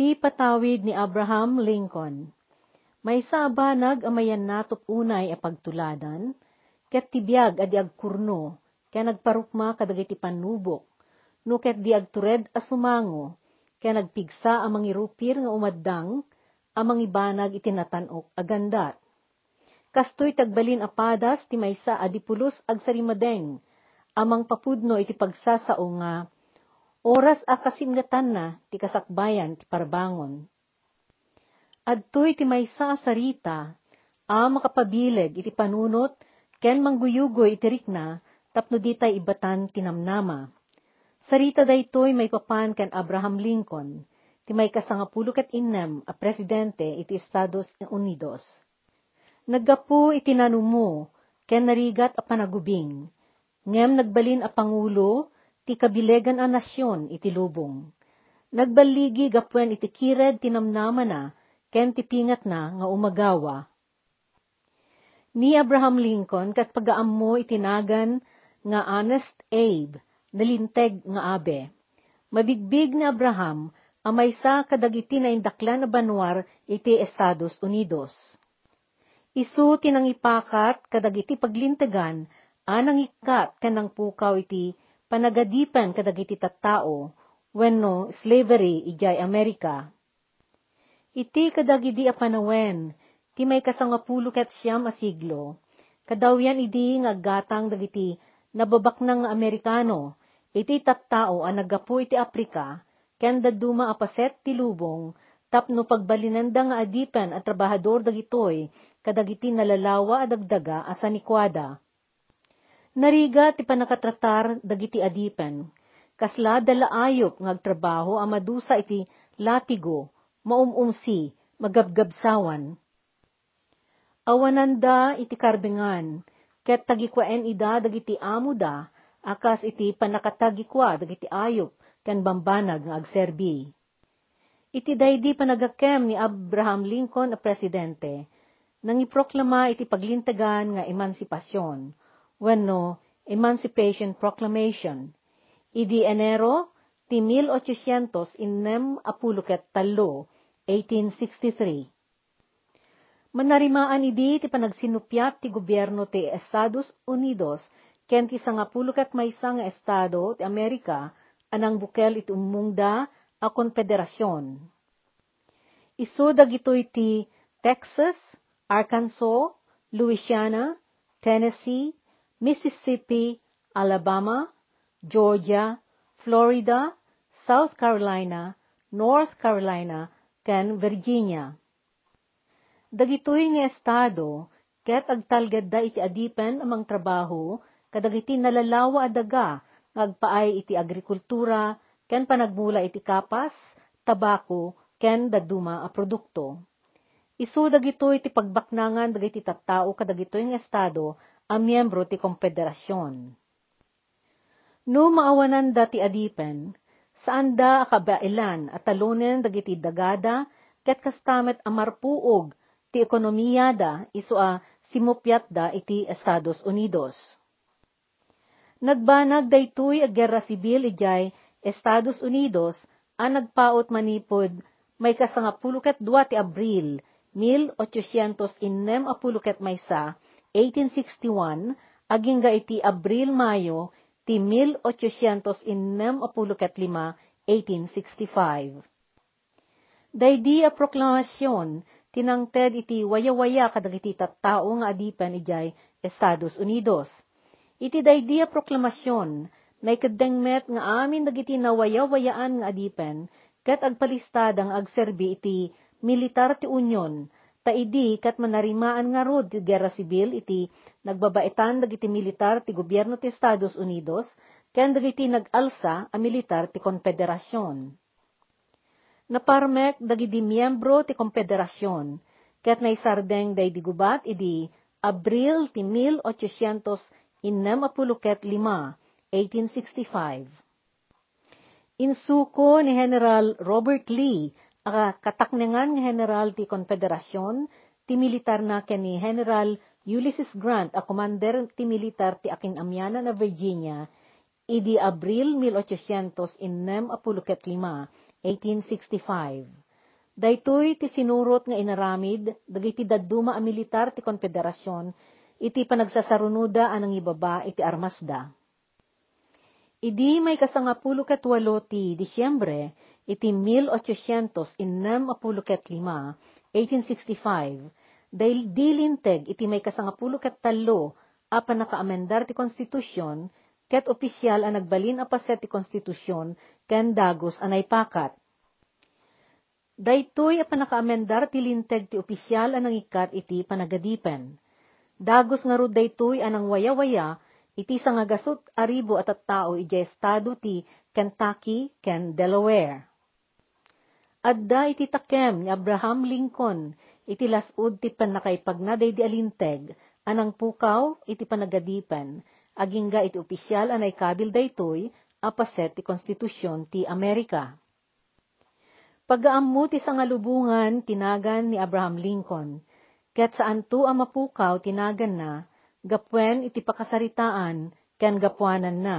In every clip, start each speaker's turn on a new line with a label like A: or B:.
A: Iti patawid ni Abraham Lincoln. May sabanag amayan natop unay a pagtuladan, ket tibiyag adi agkurno, kaya nagparukma kadagiti panubok, no ket di agtured a sumango, kaya nagpigsa amang irupir nga umaddang, amang ibanag itinatanok agandat. Kastoy tagbalin apadas ti maysa adipulos agsarimadeng, amang papudno iti pagsasao nga, oras a kasimgatan na ti kasakbayan ti parbangon. Adtoy ti maysa sarita, a makapabileg iti panunot, ken mangguyugoy iti rikna, tapno ditay ibatan tinamnama. Sarita daytoy may papan ken Abraham Lincoln, ti may kasangapulo ket innem a presidente iti Estados Unidos. Naggapu iti nanumo, ken narigat a panagubing, ngem nagbalin a pangulo, ti kabilegan a nasyon iti lubong. Nagbaligi gapwen iti kired tinamnama na, ken tipingat na nga umagawa. Ni Abraham Lincoln kat pagaammo itinagan nga honest Abe, nalinteg nga abe. Mabigbig ni Abraham amay sa kadagiti na indaklan na banwar iti Estados Unidos. Isu tinangipakat kadagiti paglintegan anang ikat kanang pukaw iti panagadipan kadagiti tattao wenno slavery ijay Amerika. Iti kadagidi a panawen, ti may kasangapulo ket siyam a siglo, kadawyan idi nga gatang dagiti nababaknang nga Amerikano, iti tattao a naggapu iti Aprika, ken daduma a paset ti lubong, tapno pagbalinanda nga adipen at trabahador dagitoy, kadagiti nalalawa a dagdaga a sanikwada. Nariga ti panakatratar dagiti adipen, kasla dala ayop nga agtrabaho a madusa iti latigo, maumumsi, magabgabsawan. Awananda iti karbingan, ket tagikwaen ida dagiti amo da, akas iti panakatagikwa dagiti ayop, ken bambanag nga agserbi. Iti daydi panagakem ni Abraham Lincoln a presidente, nang iproklama iti paglintagan nga emansipasyon, wenno Emancipation Proclamation, idi Enero ti 1800 inem apuluket talo, 1863. Manarimaan idi ti panagsinupyat ti gobyerno ti Estados Unidos ken ti sangapuluket maysa nga estado ti Amerika anang bukel iti umungda a konfederasyon. Isu dagitoy ti Texas, Arkansas, Louisiana, Tennessee, Mississippi, Alabama, Georgia, Florida, South Carolina, North Carolina, ken Virginia. Dagitoy nga estado, ket agtalgedda iti adipen amang trabaho, kadagiti nalalawa adaga, ngagpaay iti agrikultura, ken panagmula iti kapas, tabako, ken daduma a produkto. Isu dagitoy iti pagbaknangan dagiti tattao kadagitoy nga estado a miyembro ti konfederasyon. No maawanan da ti adipen, saan da akabailan at talunen dagiti dagada, ket kastamet amarpuog ti ekonomiya da iso a simupyat da iti Estados Unidos. Nagbanag daytoy a gerra sibil ijay Estados Unidos a nagpaot manipod may kasangapulukat dua ti Abril 1806 apulukat maysa 1861 aging ga iti Abril-Mayo ti 1806 apulukat lima 1865. Daydi a proklamasyon tinangted iti waya-waya kadagiti tattao nga adipan ijay Estados Unidos. Iti daydi a proklamasyon na ikadengmet nga amin dagiti nawaya-wayaan nga adipen ket agpalistadang agserbi iti militar ti Union ta idi kat manarimaan nga rod ti Gera Sibil iti nagbabaitan dagiti militar ti gobyerno ti Estados Unidos ken dagiti nag-alsa a militar ti Konfederasyon. Naparmek dagiti miyembro ti Konfederasyon ket naisardeng day di gubat idi Abril ti 1865, 1865. Insuko ni General Robert Lee kataknengan nga general ti Konfederasyon, ti militar na ni General Ulysses Grant a commander ti militar ti akin amyana na Virginia, idi Abril 1865, 1865. Daytoy ti sinurot nga inaramid, dagiti dadduma a militar ti konfederasyon, iti panagsasarunuda anang ibaba iti armasda. Idi may kasangapulo ket walo ti Disyembre, iti 1865, 1865, dahil dilinteg iti may kasangapulo ket talo, apan nakaamendar ti konstitusyon, ket opisyal a nagbalin a paset ti konstitusyon, ken dagos anay pakat. Daytoy a panakaamendar ti linteg ti opisyal a nangikat iti panagadipen. Dagos nga rod daytoy anang waya-waya, iti sangagasot aribo at at tao iti estado ti Kentucky ken Delaware. Adda iti takem ni Abraham Lincoln, iti lasud ti panakaipagnaday di alinteg, anang pukaw iti panagadipen, agingga iti opisyal anay kabil daytoy, apaset ti konstitusyon ti Amerika. Pagaammo ti sangalubungan tinagan ni Abraham Lincoln, ket saan to ang mapukaw tinagan na, gapwen iti pakasaritaan, ken gapuanan na.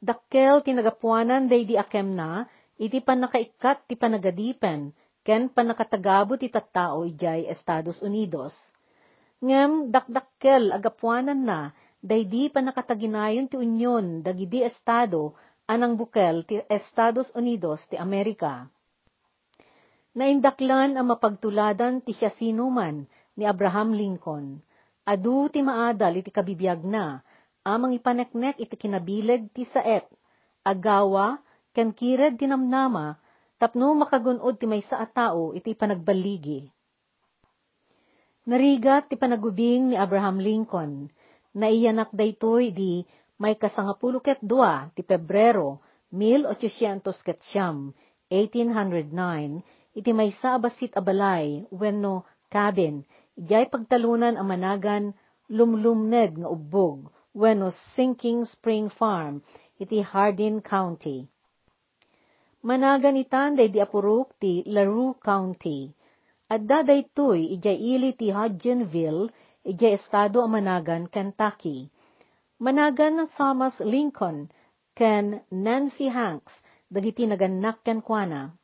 A: Dakkel tinagapuanan day di akem na, iti panakaikat ti panagadipen, ken panakatagabo ti tattao ijay Estados Unidos. Ngem dakdakkel agapuanan na, day di panakataginayon ti unyon dagidi estado anang bukel ti Estados Unidos ti Amerika. Naindaklan ang mapagtuladan ti siya sinuman ni Abraham Lincoln. Adu ti maadal iti kabibiyag na, amang ipaneknek iti kinabileg ti saet, agawa, ken kired tinamnama, tapno makagunod ti may sa tao iti panagbaligi. Narigat ti panagubing ni Abraham Lincoln, na iyanak daytoy di may kasangapulo ket dua ti Pebrero 1800 ket siyam, 1809, iti may sa abasit abalay, wenno cabin, ijay pagtalunan ang managan lumlumned nga ubbog, wenno Sinking Spring Farm, iti Hardin County. Managan itan day di apurok ti LaRue County. Adda daytoy ijay ili ti Hodgenville, ijay estado ang managan Kentucky. Managan ng Thomas Lincoln, ken Nancy Hanks, dagiti naganak ken kuana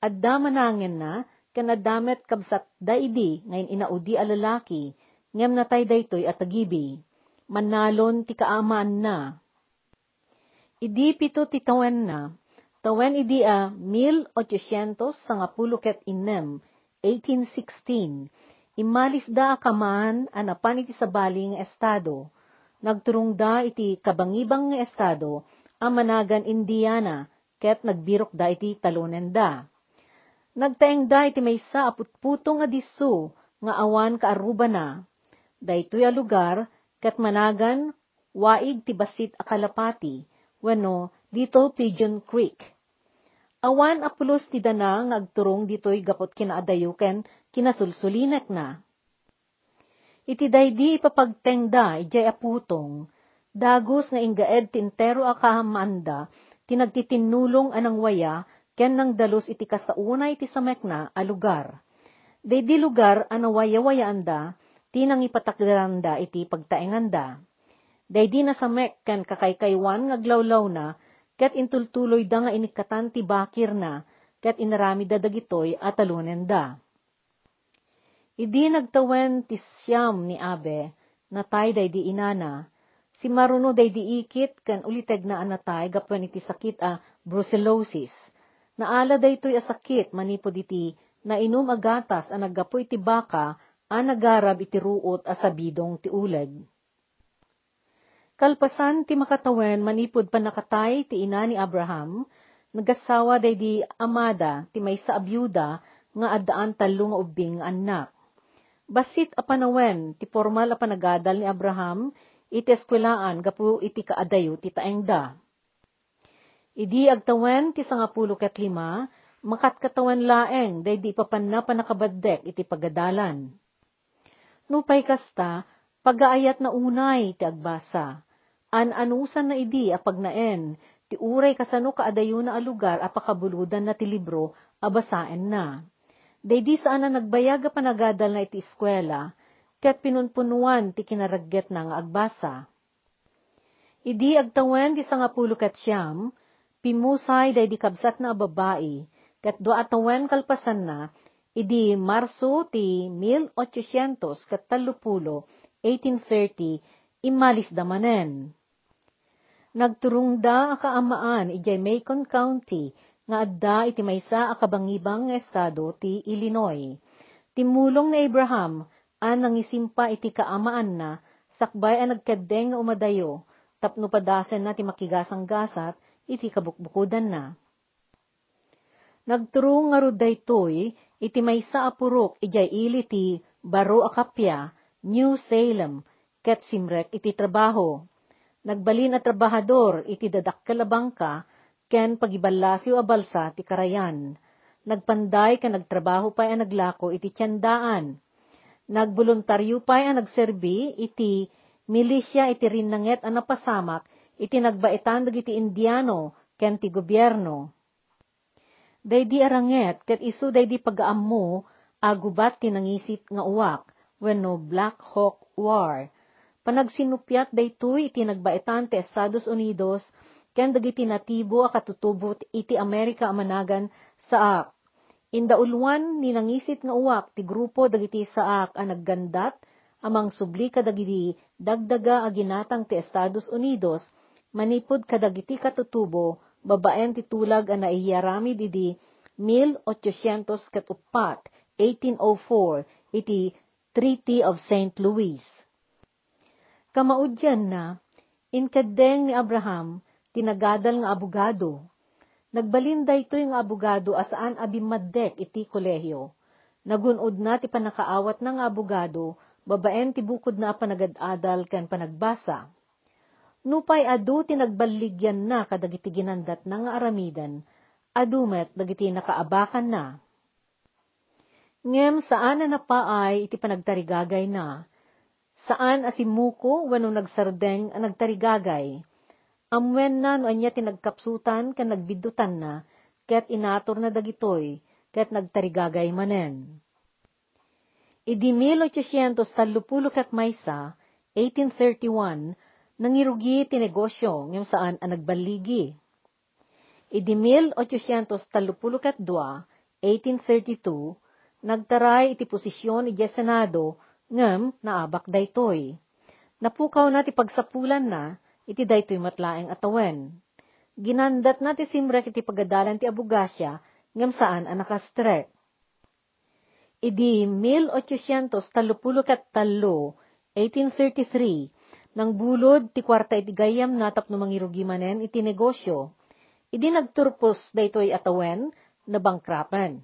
A: adda manangin na, ken addamet kabsat daidi ngayon inaudi a lalaki, ngem natay daytoy at tagibi. Manalon ti kaamaan na. Idi pito ti tawen na, tawen idi a 1800 sangapulo ket inem, 1816, imalis da akaman anapan iti sabaling estado. Nagturong da iti kabangibang nga estado, amanagan Indiana, ket nagbirok da iti talunen da. Nagtaengda iti maysa aputputong nga diso nga awan kaaruba na. Daytoy a lugar ket managan waig ti basit a kalapati wenno Little Pigeon Creek. Awan apulos ti dana nga agturong ditoy gapot kinaadayuken kinasulsulinek na. Iti daydi ipapagtengda ijay aputong, dagos nga inggaed tintero a kahamanda, tinagtitinulong anang waya ken nang dalos iti kasaunay iti samekna a lugar. Daydi lugar anawaya-wayaanda, tinang ipatakdaranda iti pagtaenganda. Daydi na samek ken kakaykaywan ngaglawlaw na, ket intultuloy da nga inikatan ti bakir na, ket inarami da dagitoy at talunen da. Idi nagtawen ti siyam ni Abe, natay daydi inana, si maruno daydi ikit ken uliteg na anatay gapwen iti sakit a brucellosis, Naala daytoy asakit manipod iti na inum agatas a naggapo iti baka a nagarab iti ruot a sabidong ti uleg. Kalpasan ti makatawen manipod panakatay ti ina ni Abraham, nagasawa day di amada ti may sa abyuda nga addaan talo nga ubing anak. Basit a panawen ti formal a panagadal ni Abraham iti eskwelaan gapu iti kaadayo ti taengda. Idi agtawen ti sangapulo ket lima, makatkatawan laeng, day di papanna panakabaddek iti pagadalan. Nupay kasta, pagaayat na unay ti agbasa. An-anusan na idi apagnaen, ti uray kasano kaadayo na alugar apakabuludan na ti libro, abasaen na. Day di saan na nagbayag a panagadal na iti eskwela, ket pinunpunuan ti kinaragget na nga agbasa. Idi agtawen ti sangapulo ket siyam, Pimusay day di kabsat na babae, kat dua atawen kalpasan na, idi Marso ti 1800 kat talupulo, 1830, imalis damanen. Nagturong da akaamaan ijay Macon County, nga adda iti maysa akabangibang nga estado ti Illinois. Timulong ni Abraham, an nangisimpa iti kaamaan na, sakbay ang nagkadeng nga umadayo, tapno padasen na ti makigasang gasat, iti kabukbukudan na. Nagturong nga ruday toy, iti maysa apurok ijay ili ti Baro Akapya, New Salem, ket simrek iti trabaho. Nagbalin at trabahador iti dadakkel bangka, ken pagibalasiw a balsa ti karayan. Nagpanday ka nagtrabaho pa'y ang naglako iti tiyandaan. Nagboluntaryo pa'y ang nagserbi iti milisya iti rinanget ang napasamak iti nagbaitan dagiti Indiano ken ti gobyerno. Daydi aranget ket isu daydi pagaammo agubat ti nangisit nga uwak wenno Black Hawk War. Panagsinupyat daytoy iti nagbaitan ti Estados Unidos ken dagiti natibo a katutubot iti Amerika amanagan saak. Indaulwan ni nangisit nga uwak ti grupo dagiti saak a naggandat amang subli kadagiti dagdaga a ginatang ti Estados Unidos manipod kadagiti katutubo, babaen ti tulag a naiyarami didi 1804, 1804, iti Treaty of St. Louis. Kamaudyan na, inkadeng ni Abraham, tinagadal nga abogado. Nagbalinda ito yung abogado asaan abimaddek iti kolehyo. Nagunod na ti panakaawat ng abogado, babaen ti bukod na panagad-adal kan panagbasa. Nupay adu ti nagbaligyan na kadagiti ginandat na nga aramidan, adumet dagiti nakaabakan na. Ngem saan na napaay iti panagtarigagay na, saan asimuko wano nagsardeng ang nagtarigagay, amwen na no anya tinagkapsutan kan nagbidutan na, ket inator na dagitoy, ket nagtarigagay manen. Idi 1830 kat maysa, 1831, nangirugi ti negosyo ngem saan ang nagbaligi. Idi 1832, 1832, nagtaray iti posisyon iti Senado ngem naabak daytoy. Napukaw na ti pagsapulan na, iti daytoy matlaeng atawen. Ginandat na ti simrek iti pagadalan ti abugasya, ngem saan ang nakastrek. Idi 1833, 1833, nang bulod ti kwarta iti gayam natap no mangirugi manen iti negosyo. Idi nagturpos daytoy atawen na bangkrapan.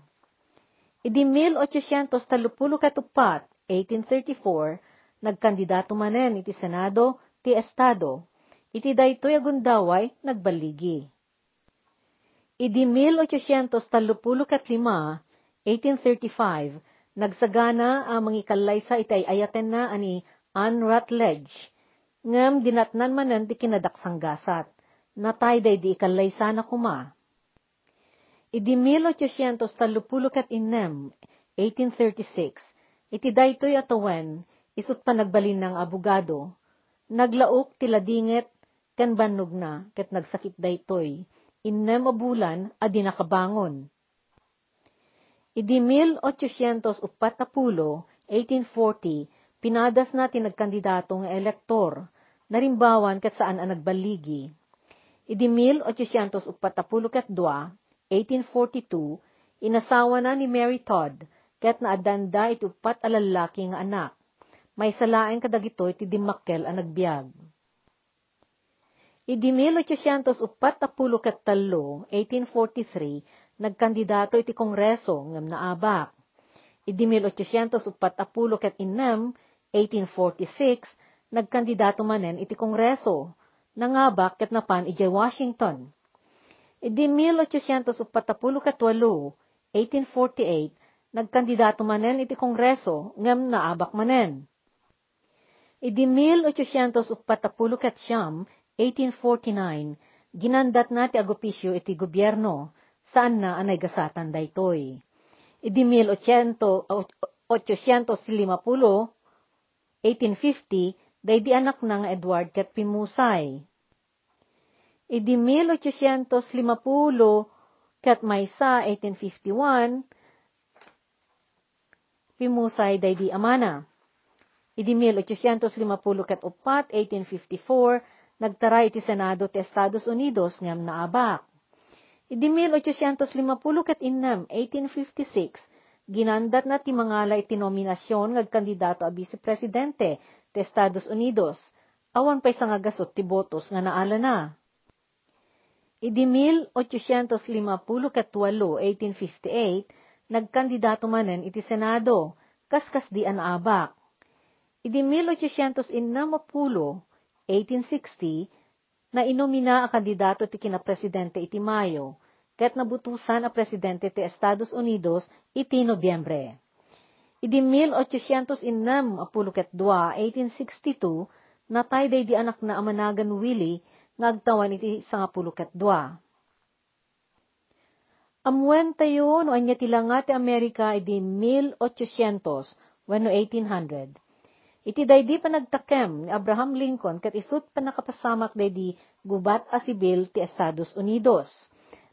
A: Idi 1834, 1834, nagkandidato manen iti Senado ti Estado. Iti daytoy agundaway nagbaligi. Idi 1835, 1835, nagsagana ang mangikalay sa itay ayaten na ani Anne Rutledge, ngem dinatnan manen ti kinadaksang gasat, natay day di ikalay sana kuma. Idi 1836, 1836, iti daytoy atawen, isut pa nagbalin ng abogado, naglaok ti ladinget ken bannog na, ket nagsakit daytoy, innem a bulan a di nakabangon. Idi 1840, 1840, pinadas na tinagkandidato nga elektor, narimbawan kat saan ang nagbaligi. Idi 1842, 1842, inasawa na ni Mary Todd, ket naadanda iti upat alalaki nga anak. May salaeng kadagitoy ti dimakkel ang nagbiag. Idi 1843, 1843, nagkandidato iti kongreso ngem naabak. Idi 1846, 1846, nagkandidato manen iti kongreso, nangabak ket napan iti Washington. Idi 1848, 1848, nagkandidato manen iti kongreso, ngem naabak manen. Idi 1849, 1849, ginandat na ti agopisyo iti gobyerno, saan na anay gasatan daytoy. Idi 1850, 1850, daydi anak na nga Edward ket Pimusay. Idi 1850 ket maysa 1851, pimusay day di amana. Idi 1850 ket upat, 1854, nagtaray iti Senado ti Estados Unidos ngem naabak. Idi 1850 ket innam, 1856, ginandat na ti mangala iti nominasyon ngag kandidato a vice presidente ti Estados Unidos, awan pa'y sangagasot ti botos nga naala na. Idi 1850 ket 8, 1858, nagkandidato manen iti Senado, kaskas di anaabak. Idi 1860, 1860, na inomina a kandidato ti kinapresidente iti Mayo, ket nabutusan a presidente ti Estados Unidos iti Nobyembre. Idi 1806, 1862, natay day di anak na amanagan Willie, ngagtawan iti sangapulo ket dua. Amwen tayo no anya tilanga ti Amerika idi 1800 wenno 1800. Iti daydi pa nagtakem ni Abraham Lincoln ket isut pa nakapasamak daydi gubat a sibil ti Estados Unidos.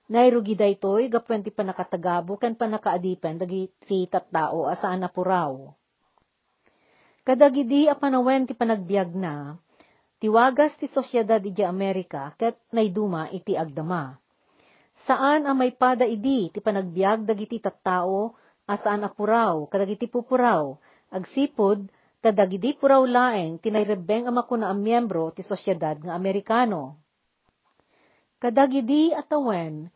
A: Nairugi daytoy gapwen ti panakatagabo ken panakaadipen dagiti tattao asaan apuraw. Kadagidi a panawen ti panagbiag na, tiwagas ti sosyedad iti Amerika ket nayduma iti agdama. Saan ang may pada idi ti panagbiag dagiti tattao asaan apuraw kadagiti pupuraw agsipod kadagidi puraw laeng tinayrebeng ama ko na ang miyembro ti sosyedad nga Amerikano. Kadagidi atawen,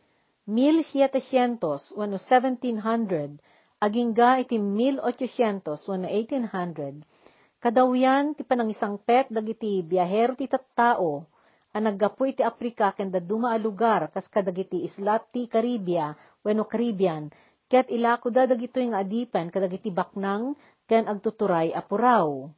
A: 1700 wano 1700, agingga iti 1800 wano 1800, kadawyan ti panangisang pet dagiti biyahero ti tattao, naggapu iti Afrika ken daduma a lugar kas kadagiti islat ti Caribia wenno Caribbean, ket ilako da dagito nga adipen kadagiti baknang ken agtuturay apuraw.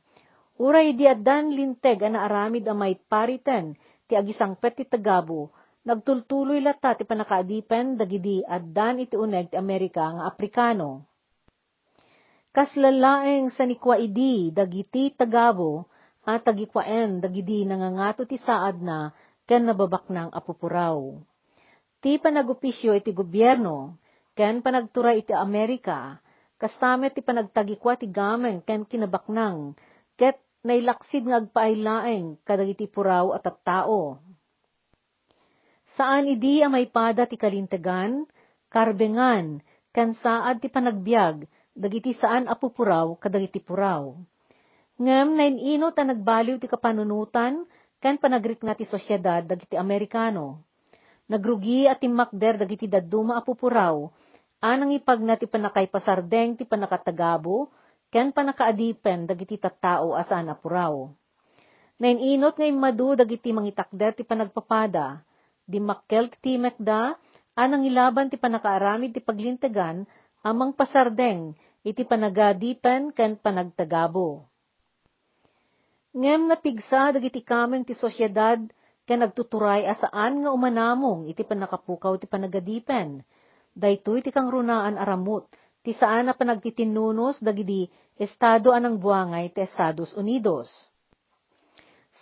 A: Uray di addan linteg ana aramid a may pariten ti agisangpet ti tagabo, nagtultuloy lata ti panakaadipen dagidi addan iti uneg ti Amerika nga Aprikano. Kas lalaeng sa nikwa idi dagiti tagabo at tagikwaen dagidi nangangato ti saad na ken nababaknang apupuraw. Ti panagupisyo iti gobyerno, ken panagturay iti Amerika, Kastamet ti panagtagikwa ti gamen ken kinabaknang, ket nailaksid nga agpaaylaeng kadagiti puraw at tattao. Saan idi ang may pada ti kalintegan, karbengan, ken saad ti panagbiag, dagiti saan apupuraw kadagiti puraw. Ngem nainino ta nagbaliw ti kapanunutan, ken panagrik na ti sosyedad dagiti Amerikano. Nagrugi at timakder dagiti daduma apupuraw, Anang ipag na ti panakay pasardeng ti panakatagabo, ken panakaadipen dagiti tattao asan apuraw. Nainot ngay madu dagiti mangitakder ti panagpapada, di makkel ti mekda, anang ilaban ti panakaaramid ti paglintegan, amang pasardeng, iti panagadipen ken panagtagabo. Ngem napigsa dagiti kameng ti sosyedad, ken nagtuturay asaan nga umanamong? Iti panakapukaw ti panagadipen, daytoy ti kang runaan aramut, ti saan na panagtitinunos dagidi estado anang buangay ti Estados Unidos.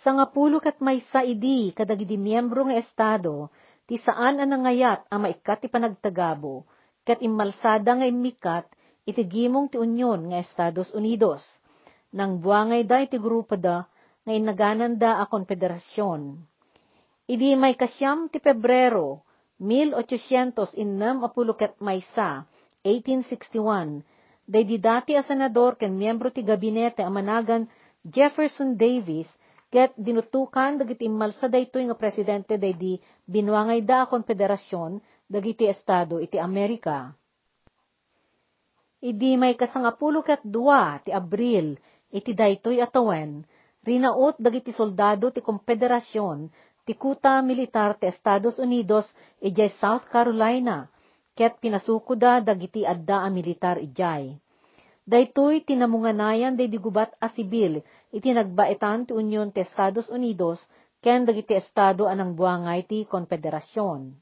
A: Sa nga pulo kat may saidi kadagidi miyembro nga estado, ti saan anangayat? Ang maikat ti panagtagabo, kat imalsada nga imikat iti gimong ti Unyon nga Estados Unidos. Nang buangay da iti grupo da, nga inaganan da a konfederasyon. Idi may kasyam ti Pebrero, 1806 ket maysa, 1861, day di dati a senador ken miyembro ti gabinete a managan Jefferson Davis, ket dinutukan dagiti malsa daytoy nga presidente day di binuangay da a konfederasyon dagiti estado iti Amerika. Idi may kasangapulo ket dua ti Abril, iti daytoy atawen, rinaot dagiti soldado ti konfederasyon ti kuta militar ti Estados Unidos ijay South Carolina, ket pinasuko dagiti adda a militar ijay. Daytoy tinamunganayan day digubat a sibil iti nagbaitan ti Union ti Estados Unidos ken dagiti estado anang buangay ti konfederasyon.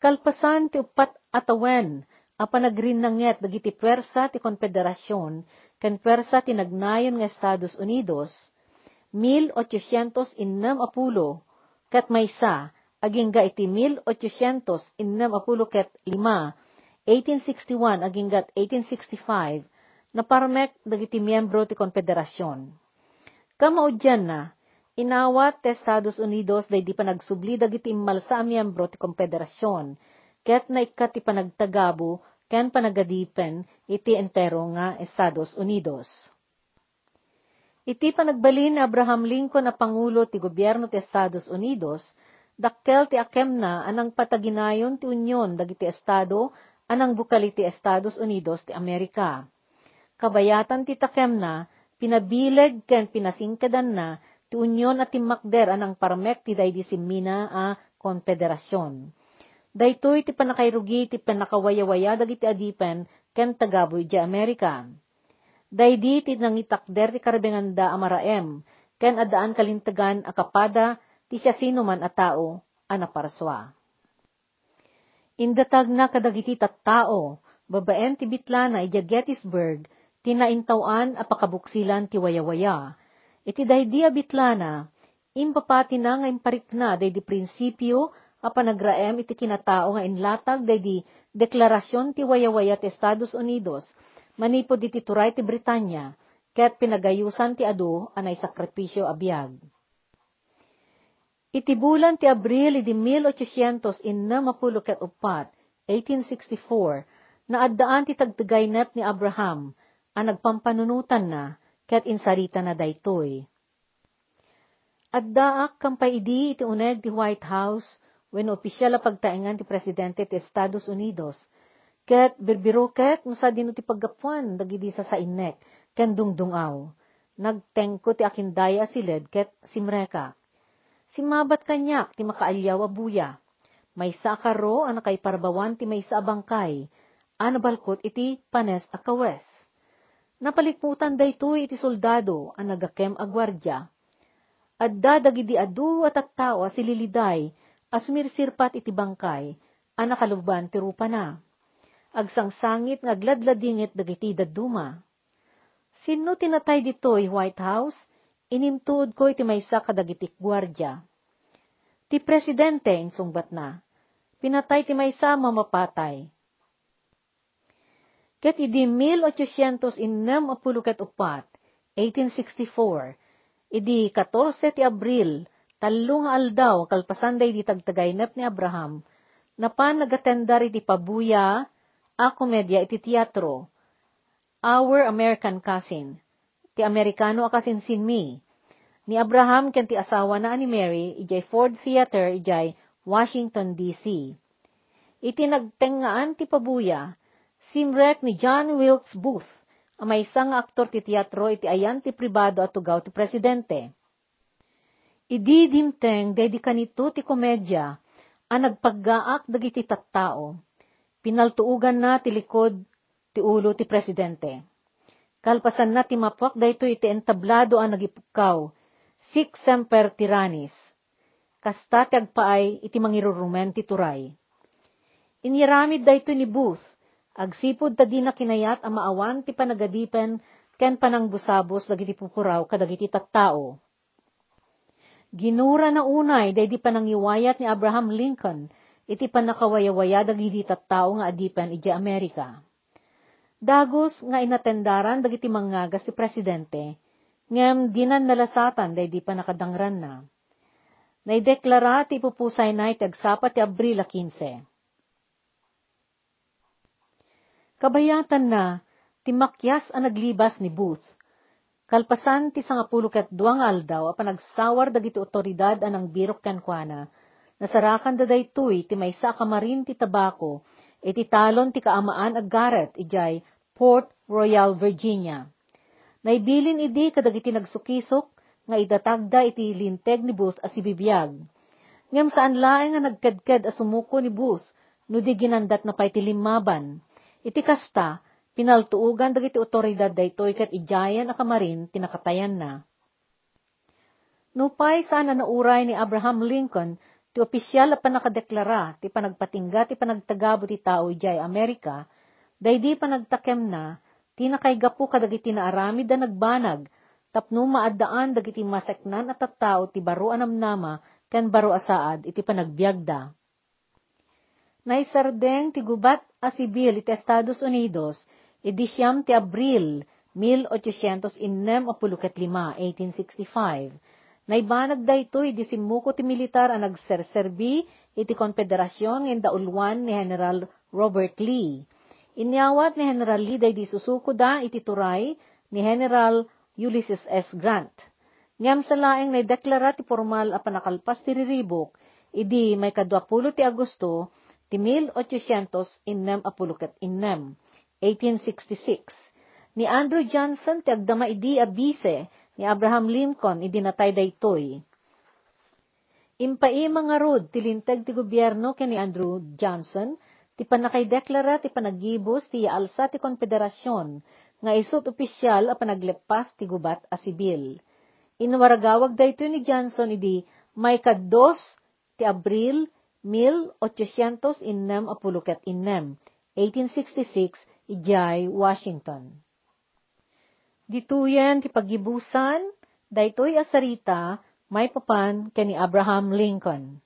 A: Kalpasan ti upat atawen a panagrinnanget dagiti pwersa ti konfederasyon ken pwersa ti nagnayon nga Estados Unidos, 1806 kat maysa, iti 1800 innam apuluket lima, 1861 aginggat 1865, na parmek dagiti miyembro ti konfederasyon. Kamaudyan na, inawat ti Estados Unidos day di panagsubli dagiti immalsa a miyembro ti konfederasyon, ket na ikat ti panagtagabo ken panagadipen iti entero nga Estados Unidos. Iti panagbalin ni Abraham Lincoln na Pangulo ti gobyerno ti Estados Unidos, dakkel ti akem na anang pataginayon ti Unyon dagiti Estado anang bukali ti Estados Unidos ti Amerika. Kabayatan ti takem na, pinabileg ken pinasingkadan na ti Unyon at ti Makder anang parmek ti day disimina a konfederasyon. Daytoy ti panakayrugi ti panakawayawaya dagiti adipen ken tagaboy di Amerika Daydi ti nangitakder ti karabenganda amaraem, ken adaan kalintagan akapada ti siya sino man a tao, anaparswa. Indatag na kadagiti tao, babaen ti bitlana ija Gettysburg, tinaintawan a pakabuksilan ti wayawaya. Iti daydi a bitlana, impapati na nga imparik na daydi prinsipyo a panagraem iti kinatao nga inlatag daydi deklarasyon ti wayawaya ti Estados Unidos manipod iti turay ti Britanya, ket pinagayusan ti adu anay sakripisyo abiyag. Iti bulan ti Abril idi 1864, 1864, na addaan ti tagtagaynep ni Abraham, ang nagpampanunutan na, ket insarita na daytoy. Addaak kampay idi iti uneg ti White House, when opisyal a pagtaingan ti Presidente ti Estados Unidos, Ket birbiruket no sa dino ti paggapuan dagidi sa sa inek ken dungdungaw. Nagtengko ti akindaya siled ket simreka. Simabat kanyak ti makaalyaw a buya. May sakaro ang nakay parbawan ti may sa bangkay. Ano balkot iti panes a kawes. Napalikputan daytoy iti soldado ang nagakem a gwardya. Adda dagidi adu at at tao sililiday as mirsirpat iti bangkay, ang nakaluban ti rupa na agsangsangit nga gladladingit dagiti daduma. Sino tinatay ditoy White House? Inimtuod ko iti maysa kadagitik gwardya. Ti presidente insungbat na. Pinatay ti maysa mamapatay. Ket idi 1864, 1864, idi 14 ti Abril, talong aldaw kalpasanday di tagtagaynap ni Abraham, napan nagatendar iti pabuya a komedya iti teatro. Our American Cousin. Ti Amerikano a kasin sin mi. Ni Abraham ken ti asawa na ni Mary, ijay Ford Theater, ijay Washington, D.C. Iti nagtengaan ti pabuya, simrek ni John Wilkes Booth, ang may isang aktor ti teatro iti ayan ti pribado at tugaw ti presidente. Idi dimteng dedi kanito ti komedya, ang nagpaggaak dagiti tattao, pinaltuugan na ti likod ti ulo ti presidente. Kalpasan na ti mapwak dayto iti entablado ang nagipukaw, sik semper tiranis. Kasta ti agpaay iti mangirurumen ti turay. Iniramid dayto ni Booth, agsipod ta di na kinayat ang maawan ti panagadipen ken panangbusabos dagiti pupuraw kadagiti tattao. Ginura na unay daydi panangiwayat ni Abraham Lincoln iti panakawayawaya dagiti tattao nga adipan iti Amerika. Dagos nga inatendaran dagiti mangagas ti presidente, ngem dinan nalasatan day di pa nakadangran na. Naideklara ti pupusay na iti agsapat ti Abril 15. Kabayatan na, ti makyas ang naglibas ni Booth. Kalpasan ti sangapulo ket duang aldaw a panagsawar dagiti otoridad anang birok kankwana Nasarakan da daytoy ti maysa kamarin ti tabako, iti talon ti kaamaan ag Garrett ijay Port Royal, Virginia. Naibilin idi kadagiti nagsukisok nga idatagda iti linteg ni Bus as ibibiyag. Ngem saan laeng nga nagkadkad as sumuko ni Bus, no di ginandat na pay ti limaban. Iti kasta, pinaltuugan dagiti otoridad daytoy ket ijayan a kamarin tinakatayan na. Nupay sana nauray ni Abraham Lincoln Ti opisyal a panakadeklara, ti panagpatingga, ti panagtagabo ti tao ijay Amerika, daydi panagtakem na, ti nakaygapu kadagiti naarami da nagbanag, tapno maaddaan dagiti maseknan at tattao ti baro anamnama ken baro asaad iti panagbiagda. Naisardeng ti gubat a sibil iti Estados Unidos, edisyam ti Abril 1805, 1865. Naibanag da ito'y disimuko ti militar a nagserserbi iti konfederasyon ng daulwan ni General Robert Lee. Inyawat ni General Lee day disusuko da iti turay ni General Ulysses S. Grant. Ngam sa laeng na deklara ti formal a panakalpas ti riribok, idi may kadwapulo ti Agosto, ti 1866, 1866. Ni Andrew Johnson ti agdama idi abise ni Abraham Lincoln idinatay daytoy. Impai mga rod ti lintag ti gobyerno ken ni Andrew Johnson ti panakaideklara ti panagibos ti yaalsa ti konfederasyon nga isut opisyal a panaglepas ti gubat a sibil. Inwaragawag daytoy ni Johnson idi may kaddos ti Abril 1866, 1866, ijay Washington. Dituyan ti pagibusan, daytoy asarita, may papan kani Abraham Lincoln.